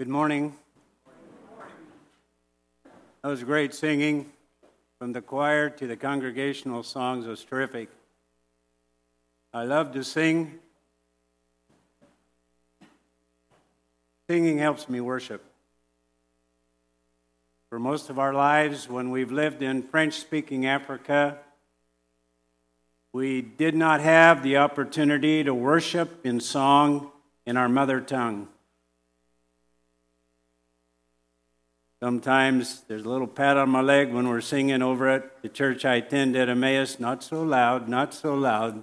Good morning. That was great singing. From the choir to the congregational songs was terrific. I love to sing. Singing helps me worship. For most of our lives, when we've lived in French speaking Africa, we did not have the opportunity to worship in song in our mother tongue. Sometimes there's a little pat on my leg when we're singing over at the church I attend at Emmaus. Not so loud, not so loud.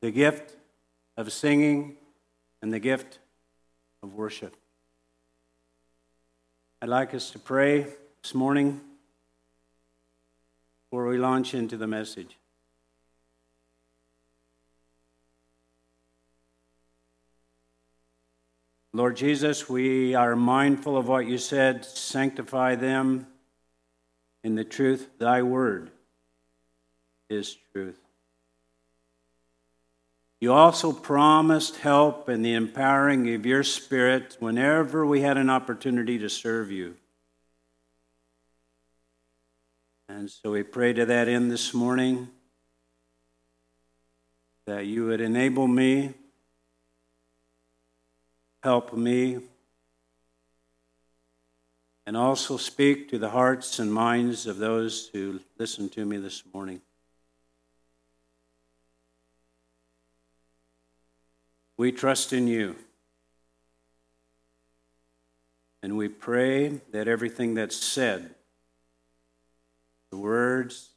The gift of singing and the gift of worship. I'd like us to pray this morning before we launch into the message. Lord Jesus, we are mindful of what you said. Sanctify them in the truth. Thy word is truth. You also promised help and the empowering of your Spirit whenever we had an opportunity to serve you. And so we pray to that end this morning that you would enable me help me, and also speak to the hearts and minds of those who listen to me this morning. We trust in you. And we pray that everything that's said, the words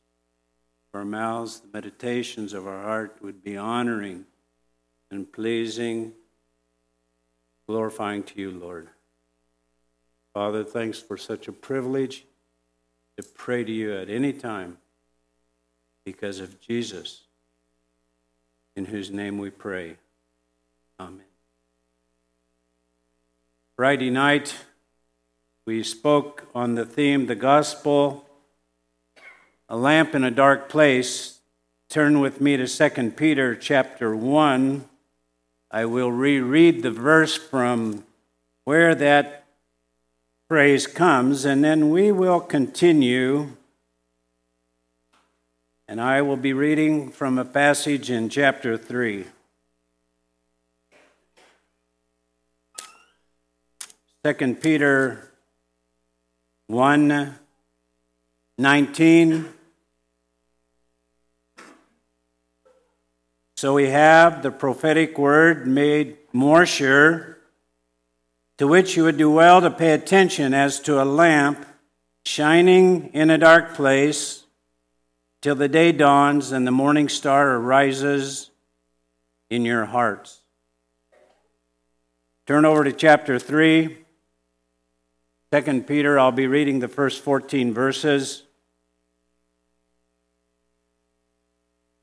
of our mouths, the meditations of our heart, would be honoring and pleasing glorifying to you, Lord. Father, thanks for such a privilege to pray to you at any time because of Jesus, in whose name we pray. Amen. Friday night, we spoke on the theme, the gospel, a lamp in a dark place. Turn with me to 2 Peter chapter 1 I will reread the verse from where that phrase comes, and then we will continue. And I will be reading from a passage in chapter 3. Second Peter 1 19 So we have the prophetic word made more sure, to which you would do well to pay attention as to a lamp shining in a dark place till the day dawns and the morning star arises in your hearts. Turn over to chapter 3. 2 Peter, I'll be reading the first 14 verses.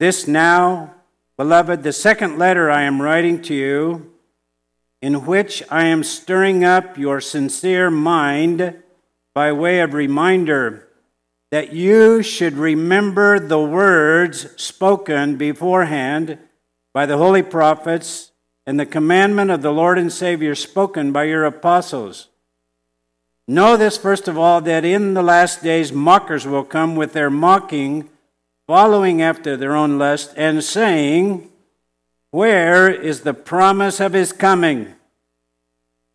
This now Beloved, the second letter I am writing to you, in which I am stirring up your sincere mind by way of reminder that you should remember the words spoken beforehand by the holy prophets and the commandment of the Lord and Savior spoken by your apostles. Know this, first of all, that in the last days mockers will come with their mocking following after their own lust, and saying, Where is the promise of his coming?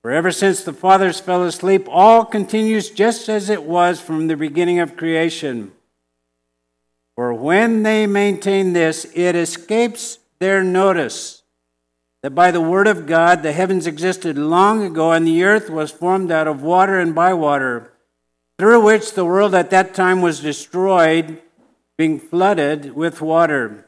For ever since the fathers fell asleep, all continues just as it was from the beginning of creation. For when they maintain this, it escapes their notice that by the word of God the heavens existed long ago, and the earth was formed out of water and by water, through which the world at that time was destroyed being flooded with water.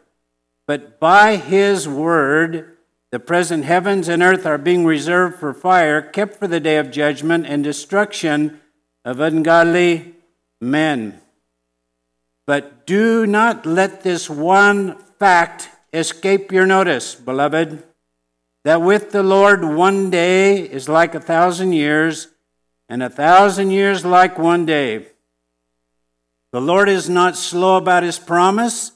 But by his word, the present heavens and earth are being reserved for fire, kept for the day of judgment and destruction of ungodly men. But do not let this one fact escape your notice, beloved, that with the Lord one day is like a thousand years, and a thousand years like one day. The Lord is not slow about his promise,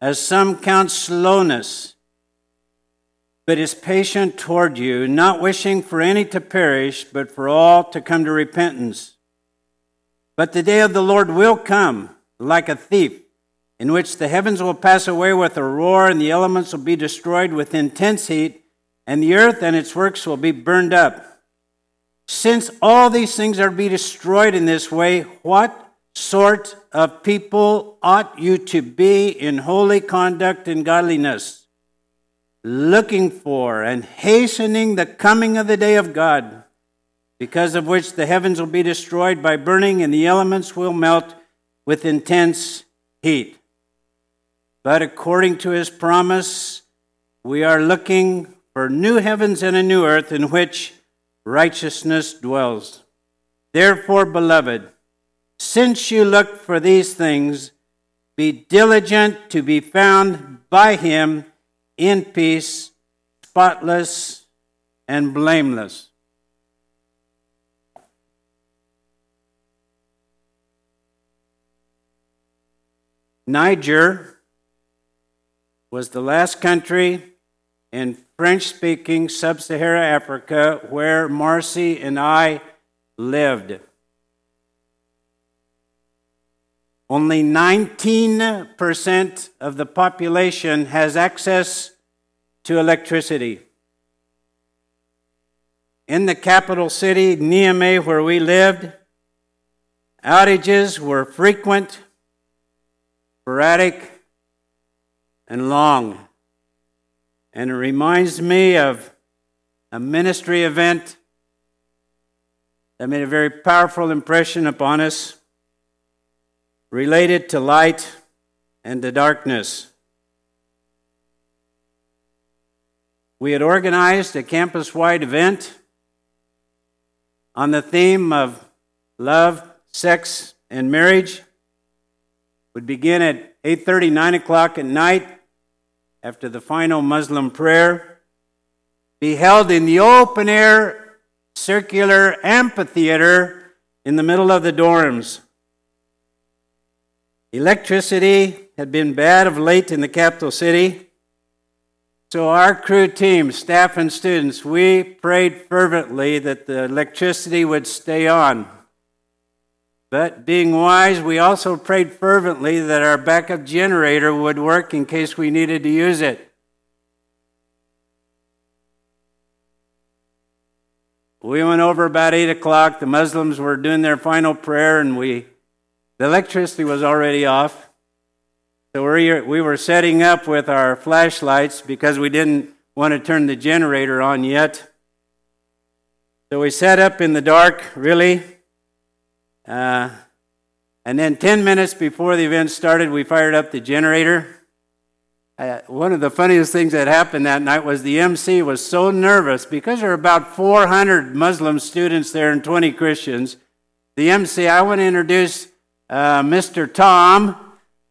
as some count slowness, but is patient toward you, not wishing for any to perish, but for all to come to repentance. But the day of the Lord will come like a thief, in which the heavens will pass away with a roar, and the elements will be destroyed with intense heat, and the earth and its works will be burned up. Since all these things are to be destroyed in this way, what sort of people ought you to be in holy conduct and godliness, looking for and hastening the coming of the day of God, because of which the heavens will be destroyed by burning and the elements will melt with intense heat. But according to his promise, we are looking for new heavens and a new earth in which righteousness dwells. Therefore, beloved, since you look for these things, be diligent to be found by him in peace, spotless, and blameless. Niger was the last country in French speaking sub Saharan Africa where Marcy and I lived. Only 19% of the population has access to electricity. In the capital city, Niamey, where we lived, outages were frequent, sporadic, and long. And it reminds me of a ministry event that made a very powerful impression upon us related to light and to darkness. We had organized a campus wide event on the theme of love, sex, and marriage. Would begin at 8:30, 9 o'clock at night after the final Muslim prayer. Be held in the open air circular amphitheater in the middle of the dorms. Electricity had been bad of late in the capital city. So, our Cru team, staff, and students, we prayed fervently that the electricity would stay on. But being wise, we also prayed fervently that our backup generator would work in case we needed to use it. We went over about 8 o'clock. The Muslims were doing their final prayer, and we the electricity was already off. So we were setting up with our flashlights because we didn't want to turn the generator on yet. So we set up in the dark, really. Uh, and then 10 minutes before the event started, we fired up the generator. Uh, one of the funniest things that happened that night was the MC was so nervous because there were about 400 Muslim students there and 20 Christians. The MC, I want to introduce uh, Mr. Tom.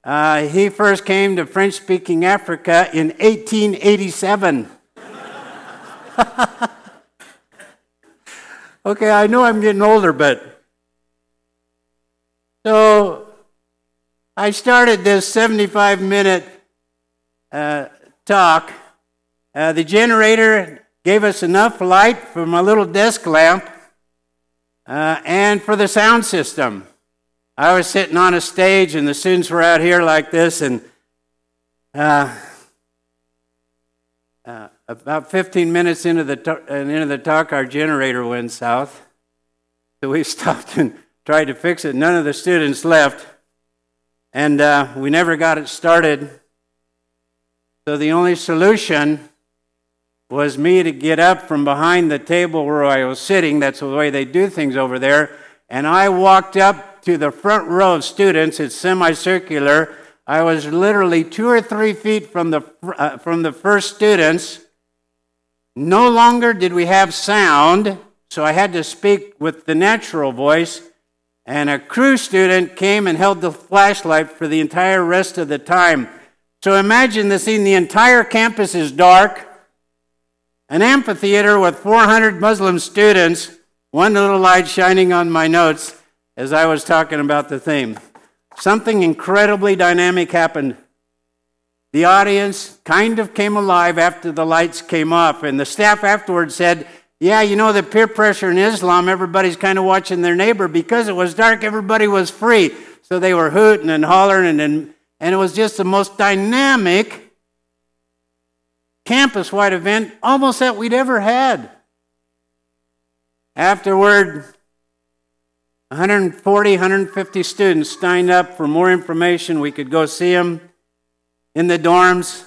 Uh, he first came to French speaking Africa in 1887. okay, I know I'm getting older, but. So I started this 75 minute uh, talk. Uh, the generator gave us enough light for my little desk lamp uh, and for the sound system. I was sitting on a stage, and the students were out here like this, and uh, uh, about 15 minutes into the, to- into the talk, our generator went south. So we stopped and tried to fix it. None of the students left, and uh, we never got it started. So the only solution was me to get up from behind the table where I was sitting. That's the way they do things over there. And I walked up to the front row of students. It's semicircular. I was literally two or three feet from the, uh, from the first students. No longer did we have sound, so I had to speak with the natural voice. And a Cru student came and held the flashlight for the entire rest of the time. So imagine the scene the entire campus is dark, an amphitheater with 400 Muslim students, one little light shining on my notes as I was talking about the theme. Something incredibly dynamic happened. the audience kind of came alive after the lights came off. And the staff afterwards said, Yeah, you know, the peer pressure in Islam, everybody's kind of watching their neighbor. Because it was dark, everybody was free. So they were hooting and hollering, and, and it was just the most dynamic campus wide event almost that we'd ever had. Afterward, 140, 150 students signed up for more information. We could go see them in the dorms.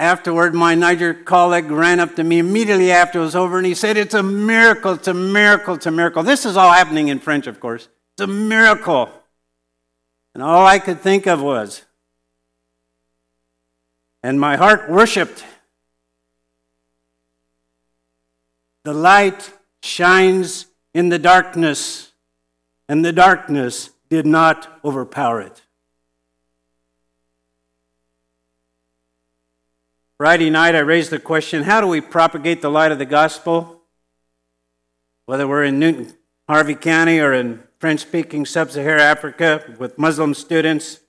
Afterward, my Niger colleague ran up to me immediately after it was over and he said, It's a miracle, it's a miracle, it's a miracle. This is all happening in French, of course. It's a miracle. And all I could think of was, and my heart worshiped. The light shines in the darkness, and the darkness did not overpower it. Friday night, I raised the question how do we propagate the light of the gospel? Whether we're in Newton, Harvey County, or in French speaking sub Saharan Africa with Muslim students.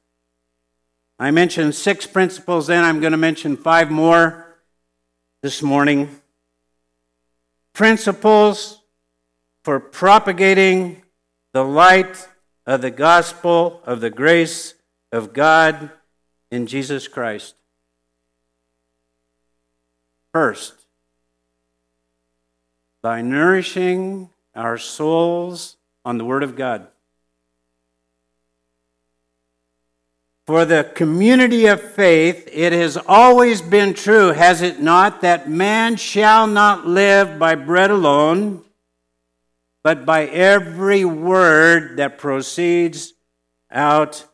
I mentioned six principles, then I'm going to mention five more this morning. Principles for propagating the light of the gospel of the grace of God in Jesus Christ. First, by nourishing our souls on the Word of God. For the community of faith, it has always been true, has it not, that man shall not live by bread alone, but by every word that proceeds out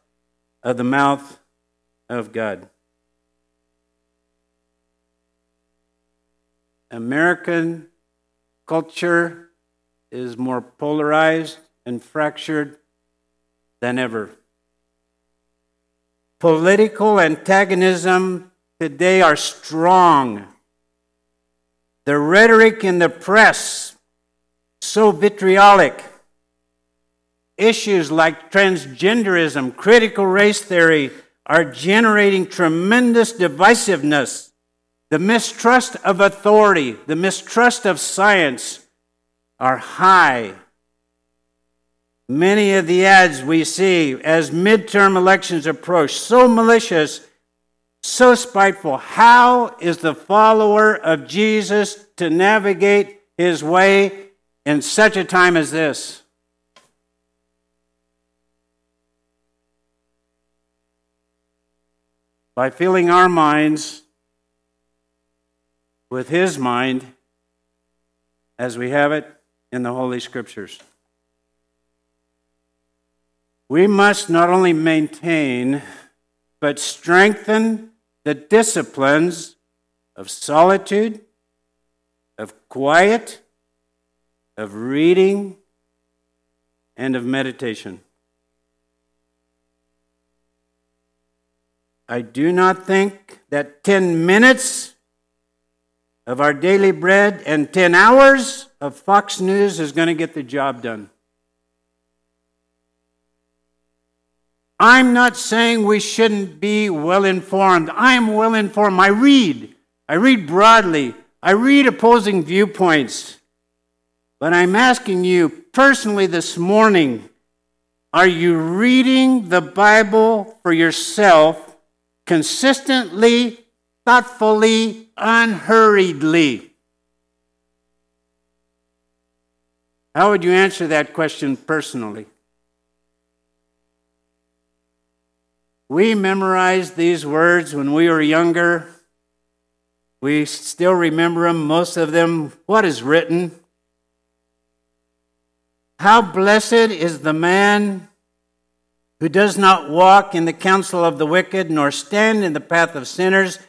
of the mouth of God. American culture is more polarized and fractured than ever. Political antagonism today are strong. The rhetoric in the press so vitriolic. Issues like transgenderism, critical race theory are generating tremendous divisiveness the mistrust of authority, the mistrust of science are high. Many of the ads we see as midterm elections approach, so malicious, so spiteful. How is the follower of Jesus to navigate his way in such a time as this? By filling our minds with his mind as we have it in the Holy Scriptures. We must not only maintain, but strengthen the disciplines of solitude, of quiet, of reading, and of meditation. I do not think that 10 minutes of our daily bread and 10 hours of Fox News is going to get the job done. I'm not saying we shouldn't be well informed. I am well informed. I read. I read broadly. I read opposing viewpoints. But I'm asking you personally this morning are you reading the Bible for yourself consistently thoughtfully, unhurriedly? How would you answer that question personally? We memorized these words when we were younger. We still remember them, most of them. What is written? How blessed is the man who does not walk in the counsel of the wicked, nor stand in the path of sinners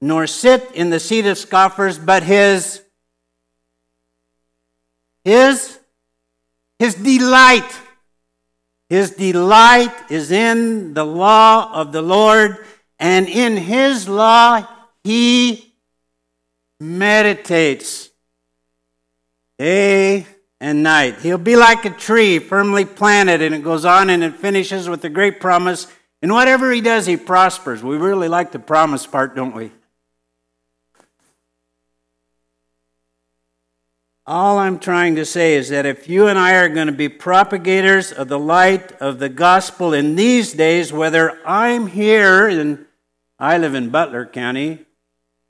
nor sit in the seat of scoffers, but his his his delight his delight is in the law of the Lord, and in his law he meditates. Day and night. He'll be like a tree firmly planted, and it goes on and it finishes with the great promise And whatever he does, he prospers. We really like the promise part, don't we? All I'm trying to say is that if you and I are going to be propagators of the light of the gospel in these days, whether I'm here and I live in Butler County,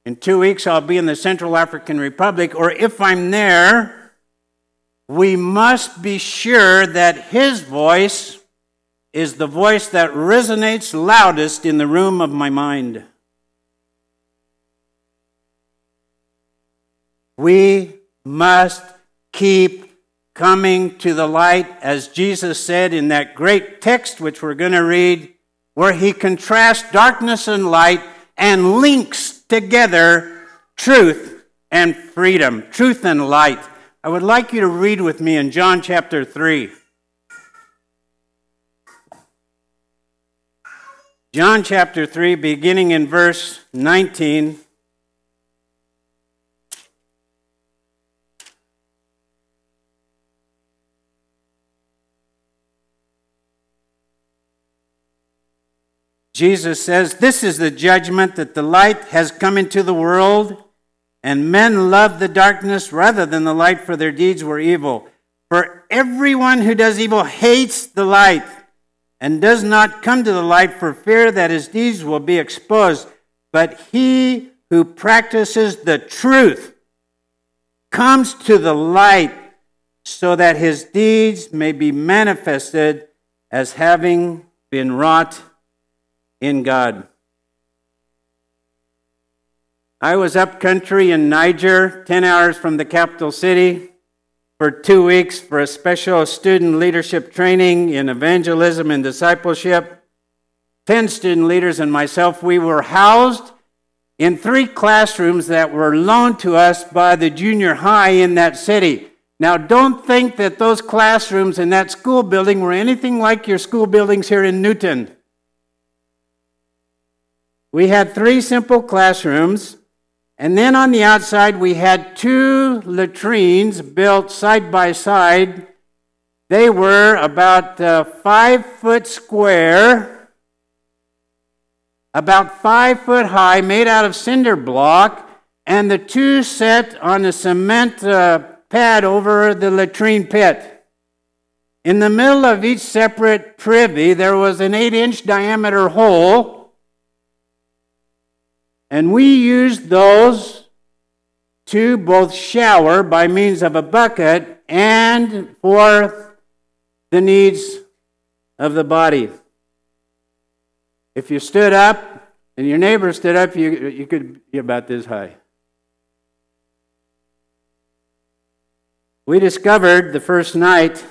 in two weeks I'll be in the Central African Republic, or if I'm there, we must be sure that his voice is the voice that resonates loudest in the room of my mind. We must keep coming to the light, as Jesus said in that great text which we're going to read, where he contrasts darkness and light and links together truth and freedom, truth and light. I would like you to read with me in John chapter 3. John chapter 3, beginning in verse 19. Jesus says, This is the judgment that the light has come into the world, and men loved the darkness rather than the light, for their deeds were evil. For everyone who does evil hates the light and does not come to the light for fear that his deeds will be exposed. But he who practices the truth comes to the light so that his deeds may be manifested as having been wrought in God. I was up country in Niger, 10 hours from the capital city, for two weeks for a special student leadership training in evangelism and discipleship. 10 student leaders and myself, we were housed in three classrooms that were loaned to us by the junior high in that city. Now, don't think that those classrooms in that school building were anything like your school buildings here in Newton. We had three simple classrooms, and then on the outside we had two latrines built side by side. They were about uh, five foot square, about five foot high, made out of cinder block, and the two set on a cement uh, pad over the latrine pit. In the middle of each separate privy, there was an eight inch diameter hole and we used those to both shower by means of a bucket and for the needs of the body. If you stood up and your neighbor stood up, you, you could be about this high. We discovered the first night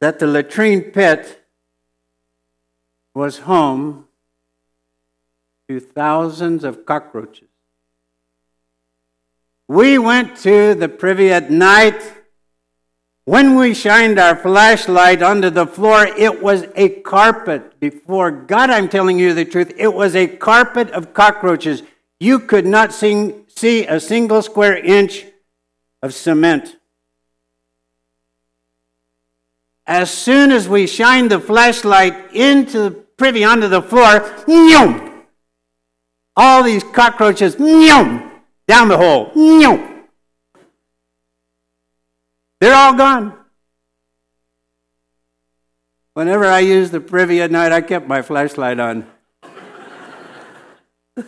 that the latrine pit was home to thousands of cockroaches. We went to the privy at night. When we shined our flashlight under the floor, it was a carpet. Before God, I'm telling you the truth, it was a carpet of cockroaches. You could not sing, see a single square inch of cement. As soon as we shined the flashlight into the privy onto the floor, all these cockroaches, down the hole. They're all gone. Whenever I used the privy at night, I kept my flashlight on.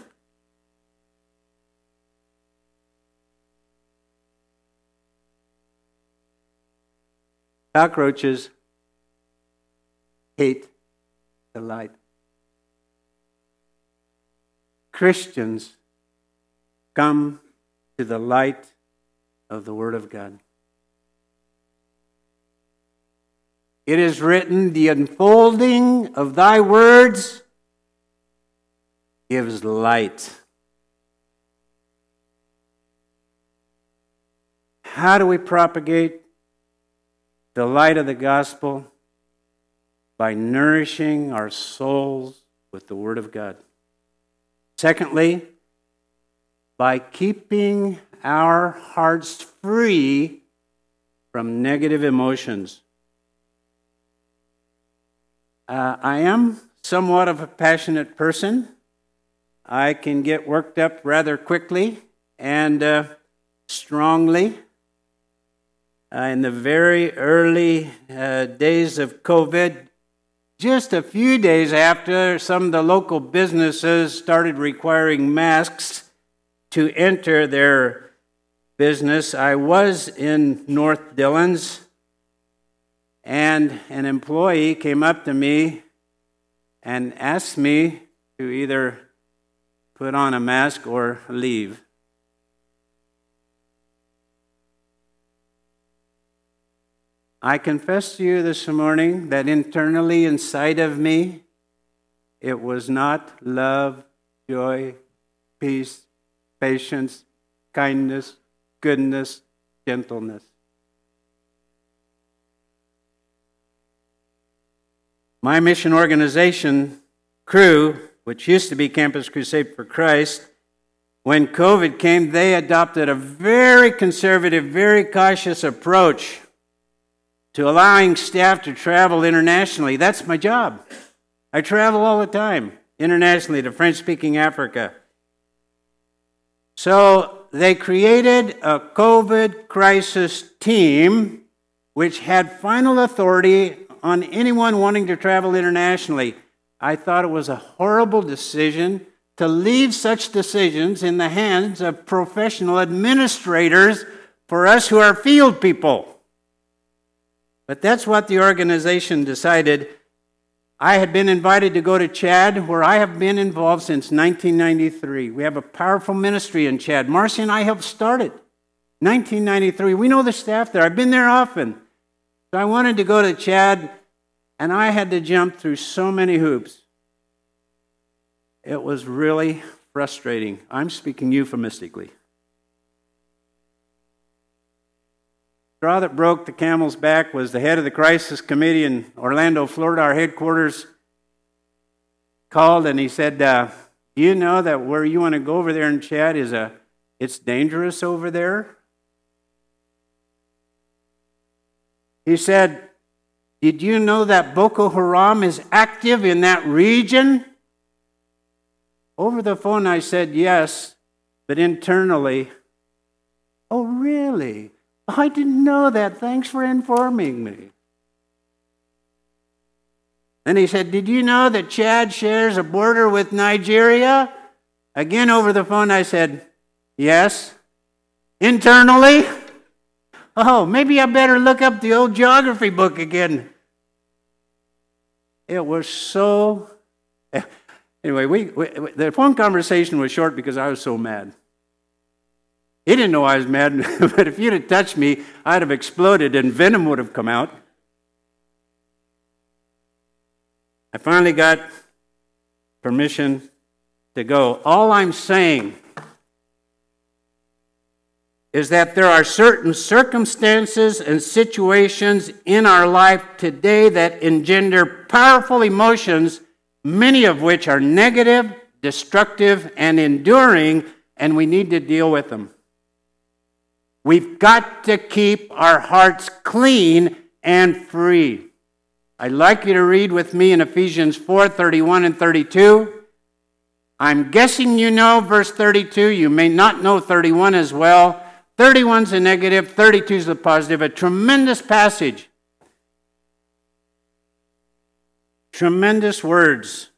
Cockroaches hate the light. Christians come to the light of the Word of God. It is written, the unfolding of thy words gives light. How do we propagate the light of the gospel? By nourishing our souls with the Word of God. Secondly, by keeping our hearts free from negative emotions. Uh, I am somewhat of a passionate person. I can get worked up rather quickly and uh, strongly. Uh, in the very early uh, days of COVID, just a few days after some of the local businesses started requiring masks to enter their business, I was in North Dillon's and an employee came up to me and asked me to either put on a mask or leave. I confess to you this morning that internally inside of me, it was not love, joy, peace, patience, kindness, goodness, gentleness. My mission organization, Cru, which used to be Campus Crusade for Christ, when COVID came, they adopted a very conservative, very cautious approach to allowing staff to travel internationally. That's my job. I travel all the time internationally to French speaking Africa. So they created a COVID crisis team which had final authority on anyone wanting to travel internationally. I thought it was a horrible decision to leave such decisions in the hands of professional administrators for us who are field people. But that's what the organization decided. I had been invited to go to Chad, where I have been involved since 1993. We have a powerful ministry in Chad. Marcy and I helped start it. 1993. We know the staff there. I've been there often. So I wanted to go to Chad, and I had to jump through so many hoops. It was really frustrating. I'm speaking euphemistically. Straw that broke the camel's back was the head of the crisis committee in Orlando, Florida, our headquarters, called and he said, uh, "You know that where you want to go over there in Chad is a, it's dangerous over there." He said, "Did you know that Boko Haram is active in that region?" Over the phone, I said yes, but internally, "Oh, really?" I didn't know that. Thanks for informing me. Then he said, Did you know that Chad shares a border with Nigeria? Again, over the phone, I said, Yes. Internally? Oh, maybe I better look up the old geography book again. It was so. Anyway, we, we, the phone conversation was short because I was so mad. He didn't know I was mad, but if you'd have touched me, I'd have exploded and venom would have come out. I finally got permission to go. All I'm saying is that there are certain circumstances and situations in our life today that engender powerful emotions, many of which are negative, destructive, and enduring, and we need to deal with them. We've got to keep our hearts clean and free. I'd like you to read with me in Ephesians 4 31 and 32. I'm guessing you know verse 32. You may not know 31 as well. 31 is a negative, 32 is a positive. A tremendous passage. Tremendous words.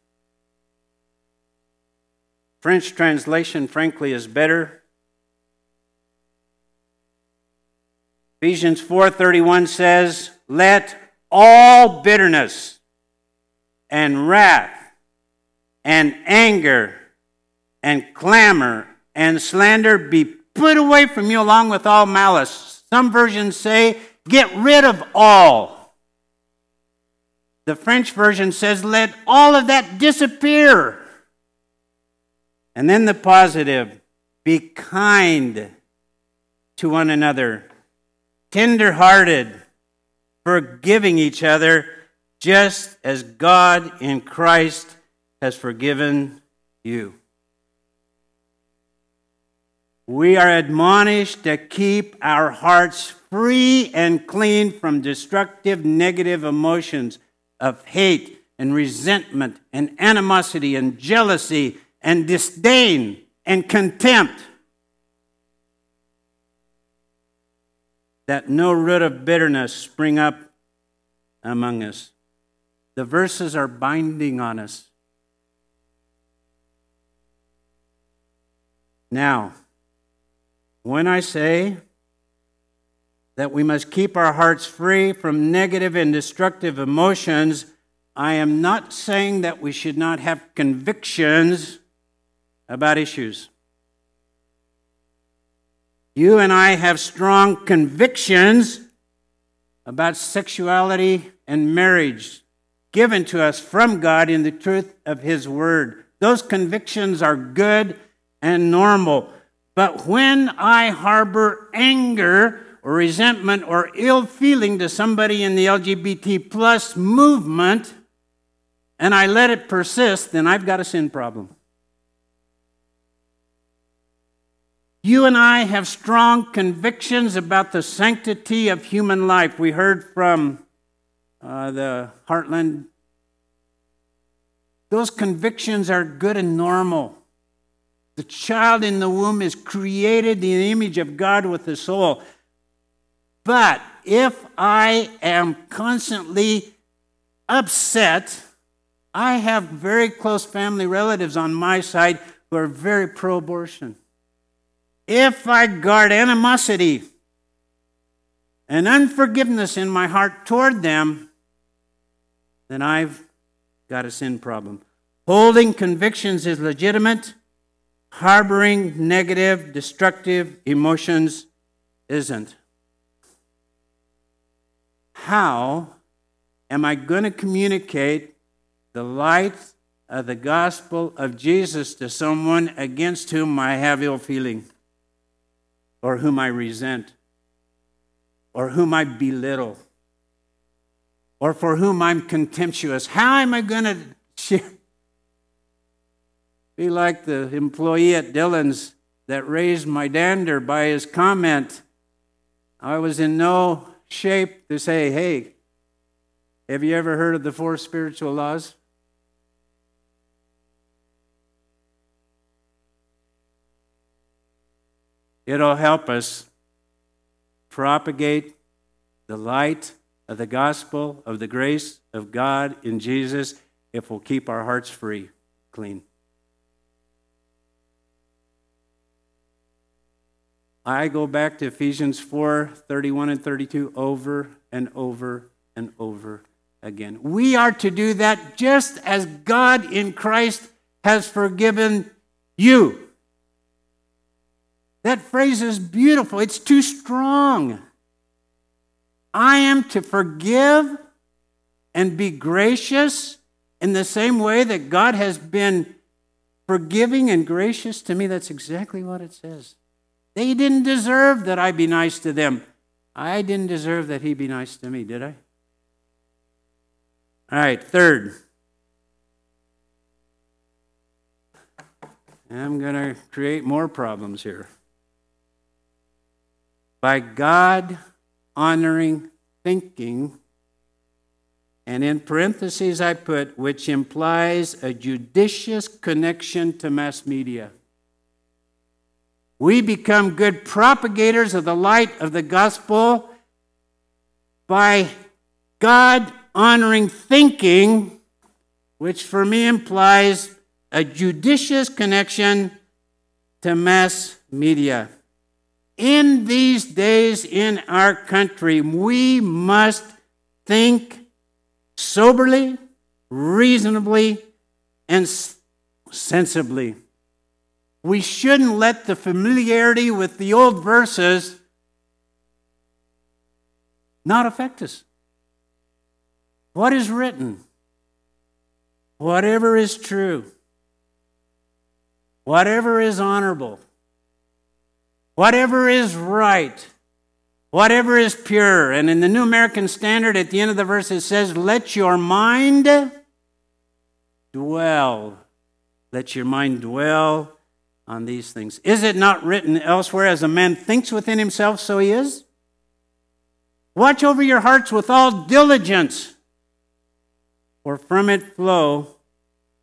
French translation, frankly, is better. Ephesians 4:31 says, "Let all bitterness and wrath and anger and clamor and slander be put away from you along with all malice." Some versions say, "Get rid of all." The French version says, "Let all of that disappear." And then the positive, be kind to one another tenderhearted, forgiving each other, just as God in Christ has forgiven you. We are admonished to keep our hearts free and clean from destructive negative emotions of hate, and resentment and animosity and jealousy and disdain and contempt. That no root of bitterness spring up among us. The verses are binding on us. Now, when I say that we must keep our hearts free from negative and destructive emotions, I am not saying that we should not have convictions about issues. You and I have strong convictions about sexuality and marriage given to us from God in the truth of His Word. Those convictions are good and normal. But when I harbor anger or resentment or ill feeling to somebody in the LGBT plus movement and I let it persist, then I've got a sin problem. You and I have strong convictions about the sanctity of human life. We heard from uh, the Heartland. Those convictions are good and normal. The child in the womb is created in the image of God with the soul. But if I am constantly upset, I have very close family relatives on my side who are very pro abortion. If I guard animosity and unforgiveness in my heart toward them, then I've got a sin problem. Holding convictions is legitimate, harboring negative, destructive emotions isn't. How am I going to communicate the light of the gospel of Jesus to someone against whom I have ill feeling, or whom I resent, or whom I belittle, or for whom I'm contemptuous? How am I going to? Be like the employee at Dillon's that raised my dander by his comment. I was in no shape to say, hey, have you ever heard of the four spiritual laws? It'll help us propagate the light of the gospel of the grace of God in Jesus if we'll keep our hearts free, clean. I go back to Ephesians 4 31 and 32 over and over and over again. We are to do that just as God in Christ has forgiven you. That phrase is beautiful, it's too strong. I am to forgive and be gracious in the same way that God has been forgiving and gracious to me. That's exactly what it says. They didn't deserve that I be nice to them. I didn't deserve that he be nice to me, did I? All right, third. I'm going to create more problems here. By God honoring thinking, and in parentheses I put, which implies a judicious connection to mass media. We become good propagators of the light of the gospel by God honoring thinking, which for me implies a judicious connection to mass media. In these days in our country, we must think soberly, reasonably, and sensibly. We shouldn't let the familiarity with the old verses not affect us. What is written? Whatever is true, whatever is honorable, whatever is right, whatever is pure. And in the New American Standard, at the end of the verse, it says, Let your mind dwell. Let your mind dwell on these things. Is it not written elsewhere, as a man thinks within himself, so he is? Watch over your hearts with all diligence, for from it flow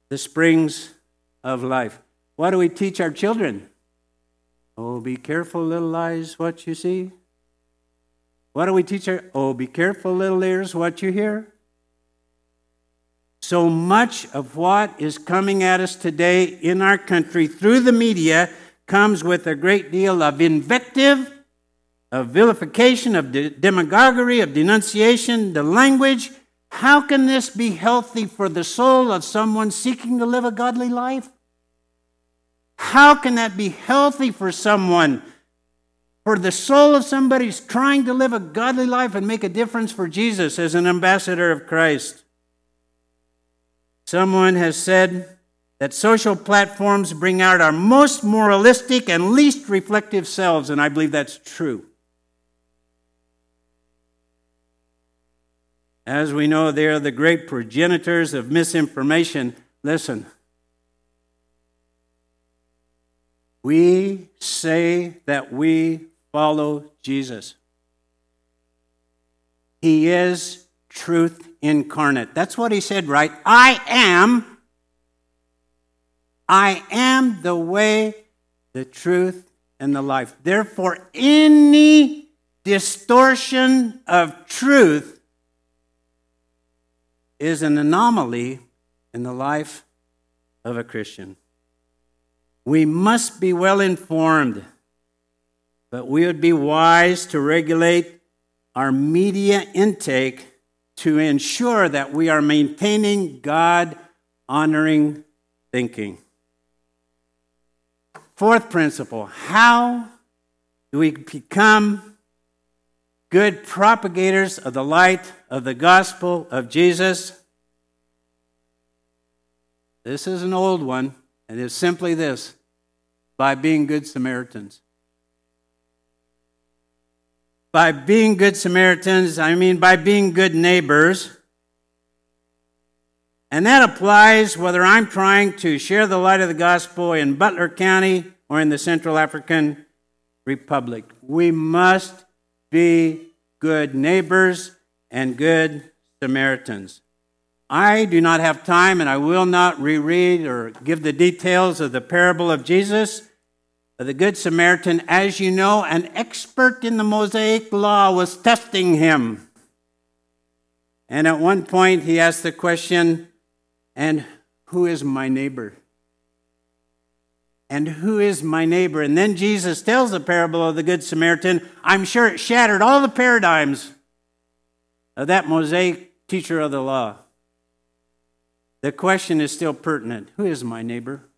the springs of life. What do we teach our children? Oh, be careful, little eyes, what you see. What do we teach our? Oh, be careful, little ears, what you hear. So much of what is coming at us today in our country through the media comes with a great deal of invective, of vilification, of de- demagoguery, of denunciation, the language. How can this be healthy for the soul of someone seeking to live a godly life? How can that be healthy for someone, for the soul of somebody who's trying to live a godly life and make a difference for Jesus as an ambassador of Christ? Someone has said that social platforms bring out our most moralistic and least reflective selves, and I believe that's true. As we know, they are the great progenitors of misinformation. Listen, we say that we follow Jesus. He is truth incarnate. That's what he said, right? I am. I am the way, the truth, and the life. Therefore, any distortion of truth is an anomaly in the life of a Christian. We must be well informed, but we would be wise to regulate our media intake to ensure that we are maintaining God honoring thinking. Fourth principle how do we become good propagators of the light of the gospel of Jesus? This is an old one, and it's simply this by being good Samaritans. By being good Samaritans, I mean by being good neighbors. And that applies whether I'm trying to share the light of the gospel in Butler County or in the Central African Republic. We must be good neighbors and good Samaritans. I do not have time and I will not reread or give the details of the parable of Jesus the Good Samaritan, as you know, an expert in the Mosaic law, was testing him. And at one point, he asked the question, And who is my neighbor? And who is my neighbor? And then Jesus tells the parable of the Good Samaritan. I'm sure it shattered all the paradigms of that Mosaic teacher of the law. The question is still pertinent Who is my neighbor?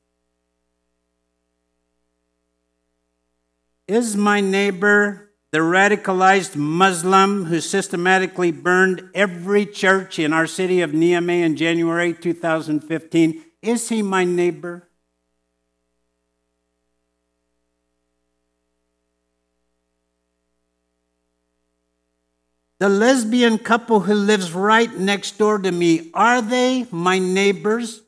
Is my neighbor the radicalized Muslim who systematically burned every church in our city of Niamey in January 2015? Is he my neighbor? The lesbian couple who lives right next door to me, are they my neighbors?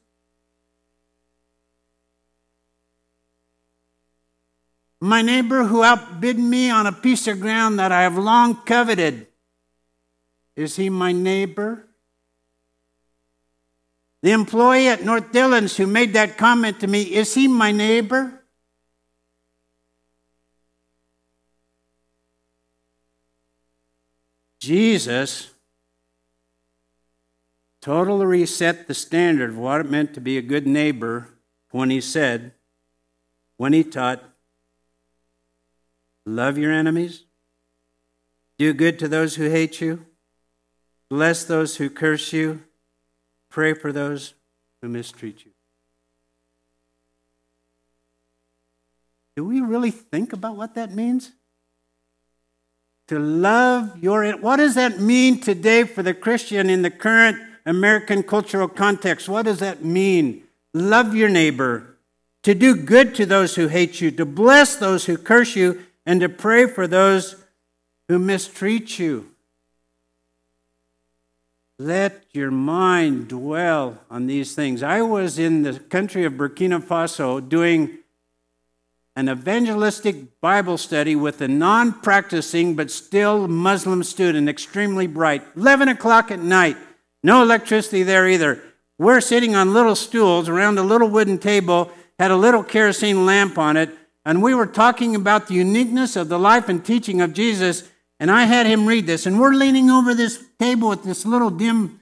My neighbor who outbid me on a piece of ground that I have long coveted, is he my neighbor? The employee at North Dillon's who made that comment to me, is he my neighbor? Jesus totally reset the standard of what it meant to be a good neighbor when he said, when he taught, Love your enemies. Do good to those who hate you. Bless those who curse you. Pray for those who mistreat you. Do we really think about what that means? To love your what does that mean today for the Christian in the current American cultural context? What does that mean? Love your neighbor, to do good to those who hate you, to bless those who curse you, and to pray for those who mistreat you. Let your mind dwell on these things. I was in the country of Burkina Faso doing an evangelistic Bible study with a non practicing but still Muslim student, extremely bright. 11 o'clock at night, No electricity there either. We're sitting on little stools around a little wooden table, had a little kerosene lamp on it, and we were talking about the uniqueness of the life and teaching of Jesus. And I had him read this, and we're leaning over this table with this little dim,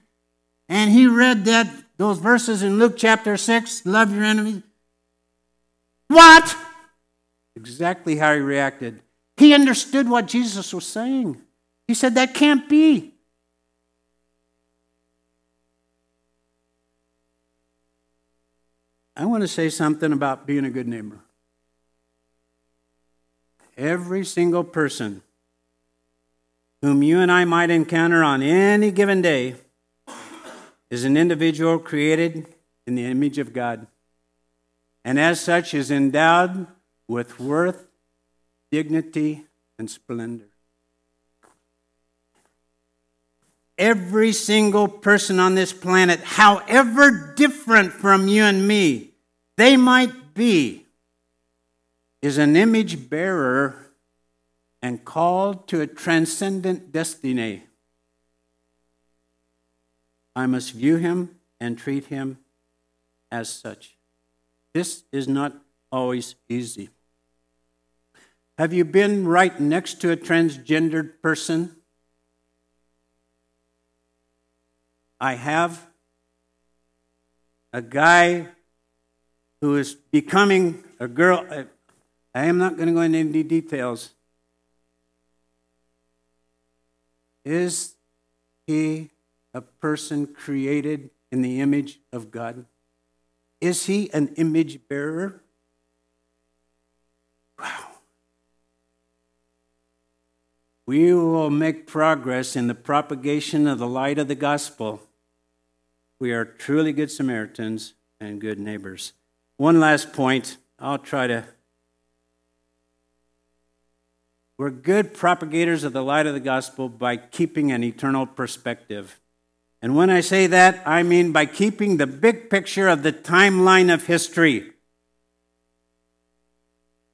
and he read that those verses in Luke chapter 6, love your enemy. What? Exactly how he reacted. He understood what Jesus was saying. He said, That can't be. I want to say something about being a good neighbor. Every single person whom you and I might encounter on any given day is an individual created in the image of God, and as such is endowed with worth, dignity, and splendor. Every single person on this planet, however different from you and me they might be, is an image bearer and called to a transcendent destiny. I must view him and treat him as such. This is not always easy. Have you been right next to a transgendered person? I have. A guy who is becoming a girl. I am not going to go into any details. Is he a person created in the image of God? Is he an image bearer? Wow. We will make progress in the propagation of the light of the gospel. We are truly good Samaritans and good neighbors. One last point. I'll try to. We're good propagators of the light of the gospel by keeping an eternal perspective. And when I say that, I mean by keeping the big picture of the timeline of history.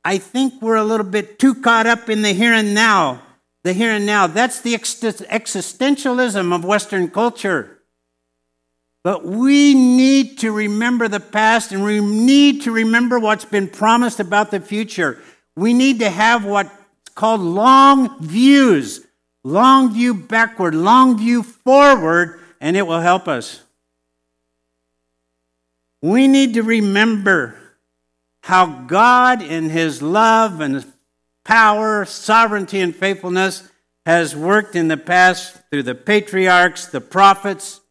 I think we're a little bit too caught up in the here and now. The here and now. That's the existentialism of Western culture. But we need to remember the past and we need to remember what's been promised about the future. We need to have what's called long views, long view backward, long view forward and it will help us. We need to remember how God, in His love and power, sovereignty, and faithfulness, has worked in the past through the patriarchs, the prophets,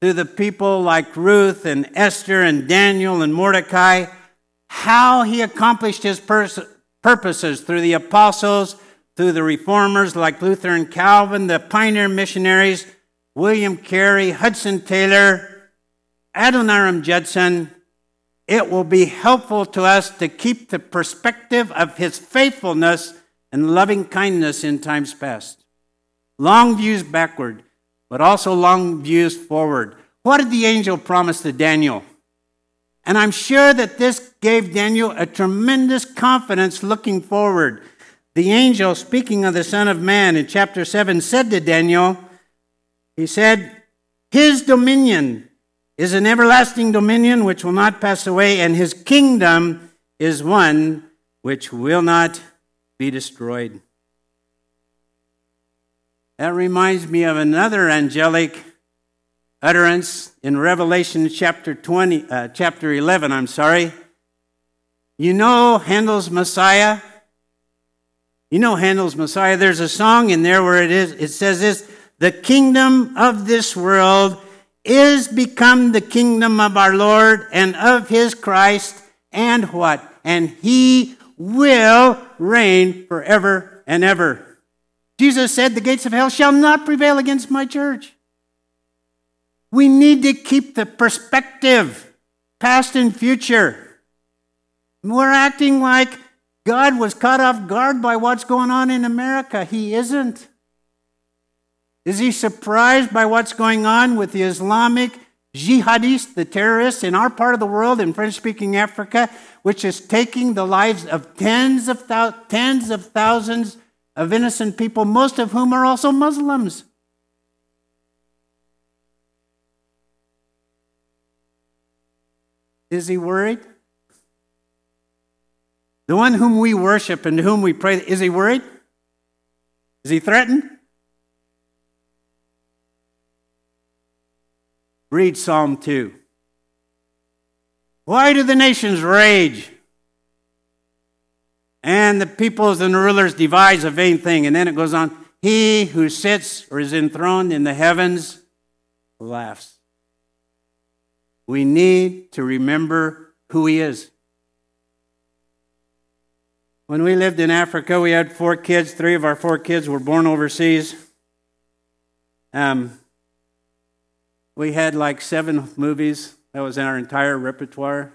through the people like Ruth and Esther and Daniel and Mordecai, how He accomplished His pers- purposes through the apostles, through the reformers like Luther and Calvin, the pioneer missionaries William Carey, Hudson Taylor, Adoniram Judson, it will be helpful to us to keep the perspective of his faithfulness and loving kindness in times past. Long views backward, but also long views forward. What did the angel promise to Daniel? And I'm sure that this gave Daniel a tremendous confidence looking forward. The angel, speaking of the Son of Man in chapter 7, said to Daniel, he said, His dominion is an everlasting dominion which will not pass away, and his kingdom is one which will not be destroyed. That reminds me of another angelic utterance in Revelation chapter 20, uh, chapter 11, I'm sorry. You know Handel's Messiah? You know Handel's Messiah. There's a song in there where it is, it says this, the kingdom of this world is become the kingdom of our Lord and of his Christ, and what? And he will reign forever and ever. Jesus said, The gates of hell shall not prevail against my church. We need to keep the perspective, past and future. We're acting like God was caught off guard by what's going on in America. He isn't. Is he surprised by what's going on with the Islamic jihadists, the terrorists in our part of the world, in French speaking Africa, which is taking the lives of tens of, thou- tens of thousands of innocent people, most of whom are also Muslims? Is he worried? The one whom we worship and to whom we pray, is he worried? Is he threatened? Read Psalm 2. Why do the nations rage? And the peoples and the rulers devise a vain thing. And then it goes on He who sits or is enthroned in the heavens laughs. We need to remember who He is. When we lived in Africa, we had four kids. Three of our four kids were born overseas. Um, we had like seven movies. That was in our entire repertoire.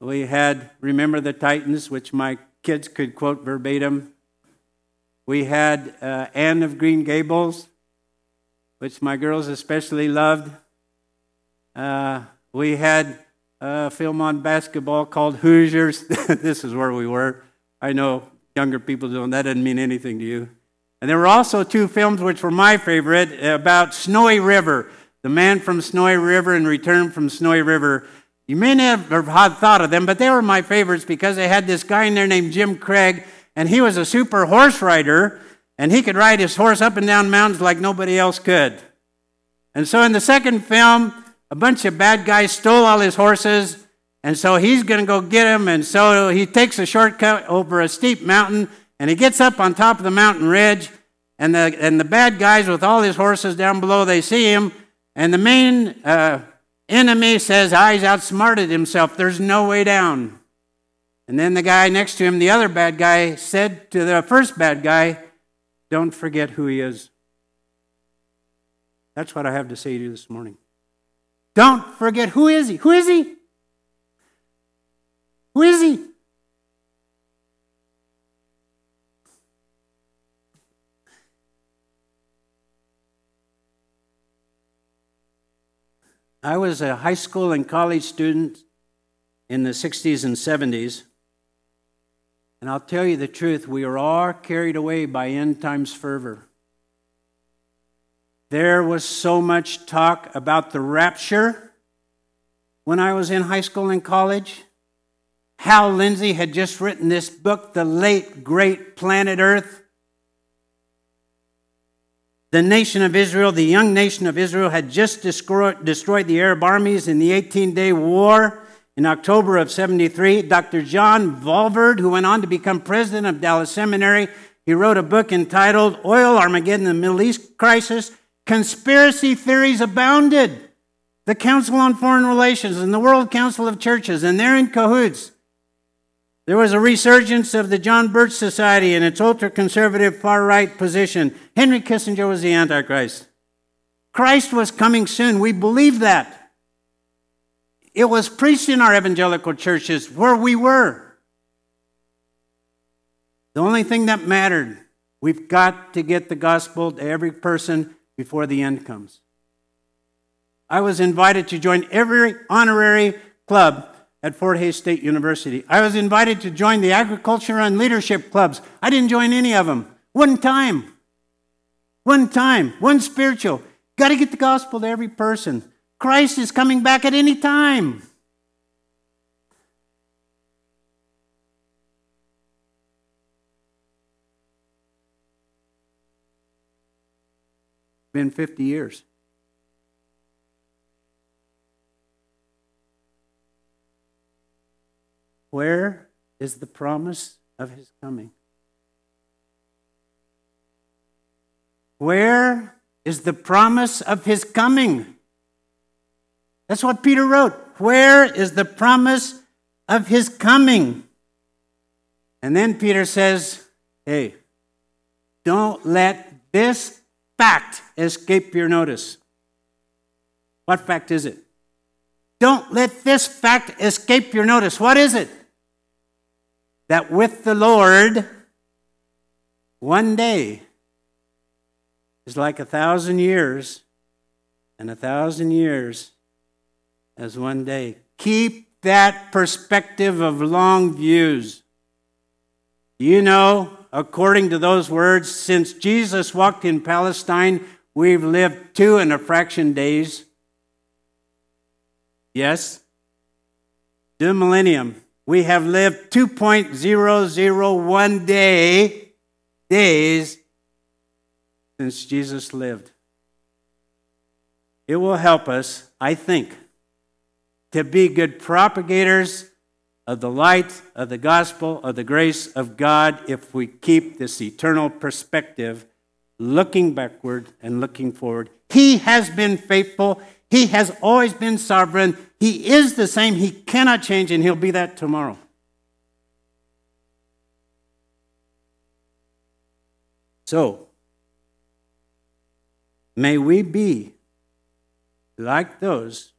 We had Remember the Titans, which my kids could quote verbatim. We had uh, Anne of Green Gables, which my girls especially loved. Uh, we had a film on basketball called Hoosiers. this is where we were. I know younger people don't, that doesn't mean anything to you. And there were also two films which were my favorite uh, about Snowy River, the man from Snowy River and Return from Snowy River. You may never have thought of them, but they were my favorites because they had this guy in there named Jim Craig, and he was a super horse rider, and he could ride his horse up and down mountains like nobody else could. And so in the second film, a bunch of bad guys stole all his horses, and so he's going to go get them. And so he takes a shortcut over a steep mountain, and he gets up on top of the mountain ridge. And the, and the bad guys with all his horses down below, they see him, and the main uh, enemy says, ah, he's outsmarted himself. There's no way down. And then the guy next to him, the other bad guy, said to the first bad guy, Don't forget who he is. That's what I have to say to you this morning. Don't forget who is he? Who is he? Who is he? I was a high school and college student in the 60s and 70s. And I'll tell you the truth, we were all carried away by end times fervor. There was so much talk about the rapture when I was in high school and college. Hal Lindsey had just written this book, The Late Great Planet Earth. The nation of Israel, the young nation of Israel, had just destroyed, the Arab armies in the 18 day war in October of 73. Dr. John Walvoord, who went on to become president of Dallas Seminary, he wrote a book entitled Oil Armageddon, the Middle East Crisis. Conspiracy theories abounded. The Council on Foreign Relations and the World Council of Churches, and they're in cahoots. There was a resurgence of the John Birch Society and its ultra conservative far right position. Henry Kissinger was the Antichrist. Christ was coming soon. We believe that. It was preached in our evangelical churches where we were. The only thing that mattered, we've got to get the gospel to every person before the end comes. I was invited to join every honorary club at Fort Hays State University. I was invited to join the agriculture and leadership clubs. I didn't join any of them. One time. One time. One spiritual. Got to get the gospel to every person. Christ is coming back at any time. been 50 years. Where is the promise of his coming? Where is the promise of his coming? That's what Peter wrote. Where is the promise of his coming? And then Peter says, Hey, don't let this fact escape your notice. What fact is it? Don't let this fact escape your notice. What is it? That with the Lord, one day is like a thousand years, and a thousand years as one day. Keep that perspective of long views. You know according to those words, since Jesus walked in Palestine, we've lived two and a fraction days. Yes? the millennium. We have lived 2.001 day days since Jesus lived. It will help us, I think, to be good propagators of the light of the gospel of the grace of God if we keep this eternal perspective looking backward and looking forward. He has been faithful. He has always been sovereign. He is the same. He cannot change, and He'll be that tomorrow. So, may we be like those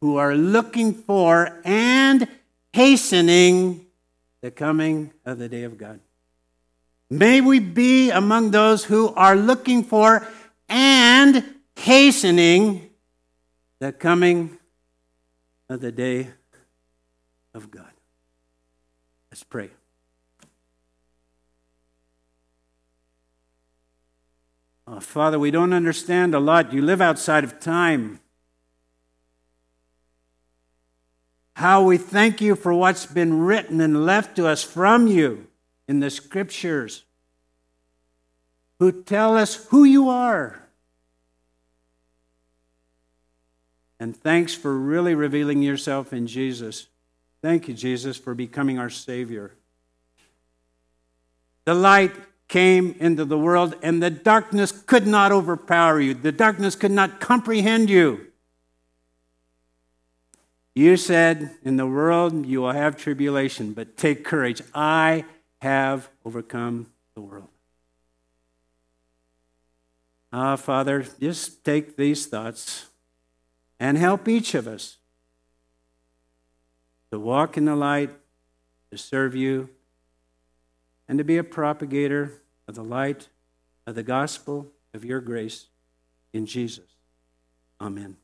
who are looking for and hastening the coming of the day of God. May we be among those who are looking for and hastening the coming of the day of God. Let's pray. Oh, Father, we don't understand a lot. You live outside of time. How we thank you for what's been written and left to us from you in the scriptures, who tell us who you are. And thanks for really revealing yourself in Jesus. Thank you, Jesus, for becoming our Savior. The light came into the world, and the darkness could not overpower you. The darkness could not comprehend you. You said, In the world you will have tribulation, but take courage. I have overcome the world. Ah, Father, just take these thoughts and help each of us to walk in the light, to serve you, and to be a propagator of the light of the gospel of your grace in Jesus. Amen.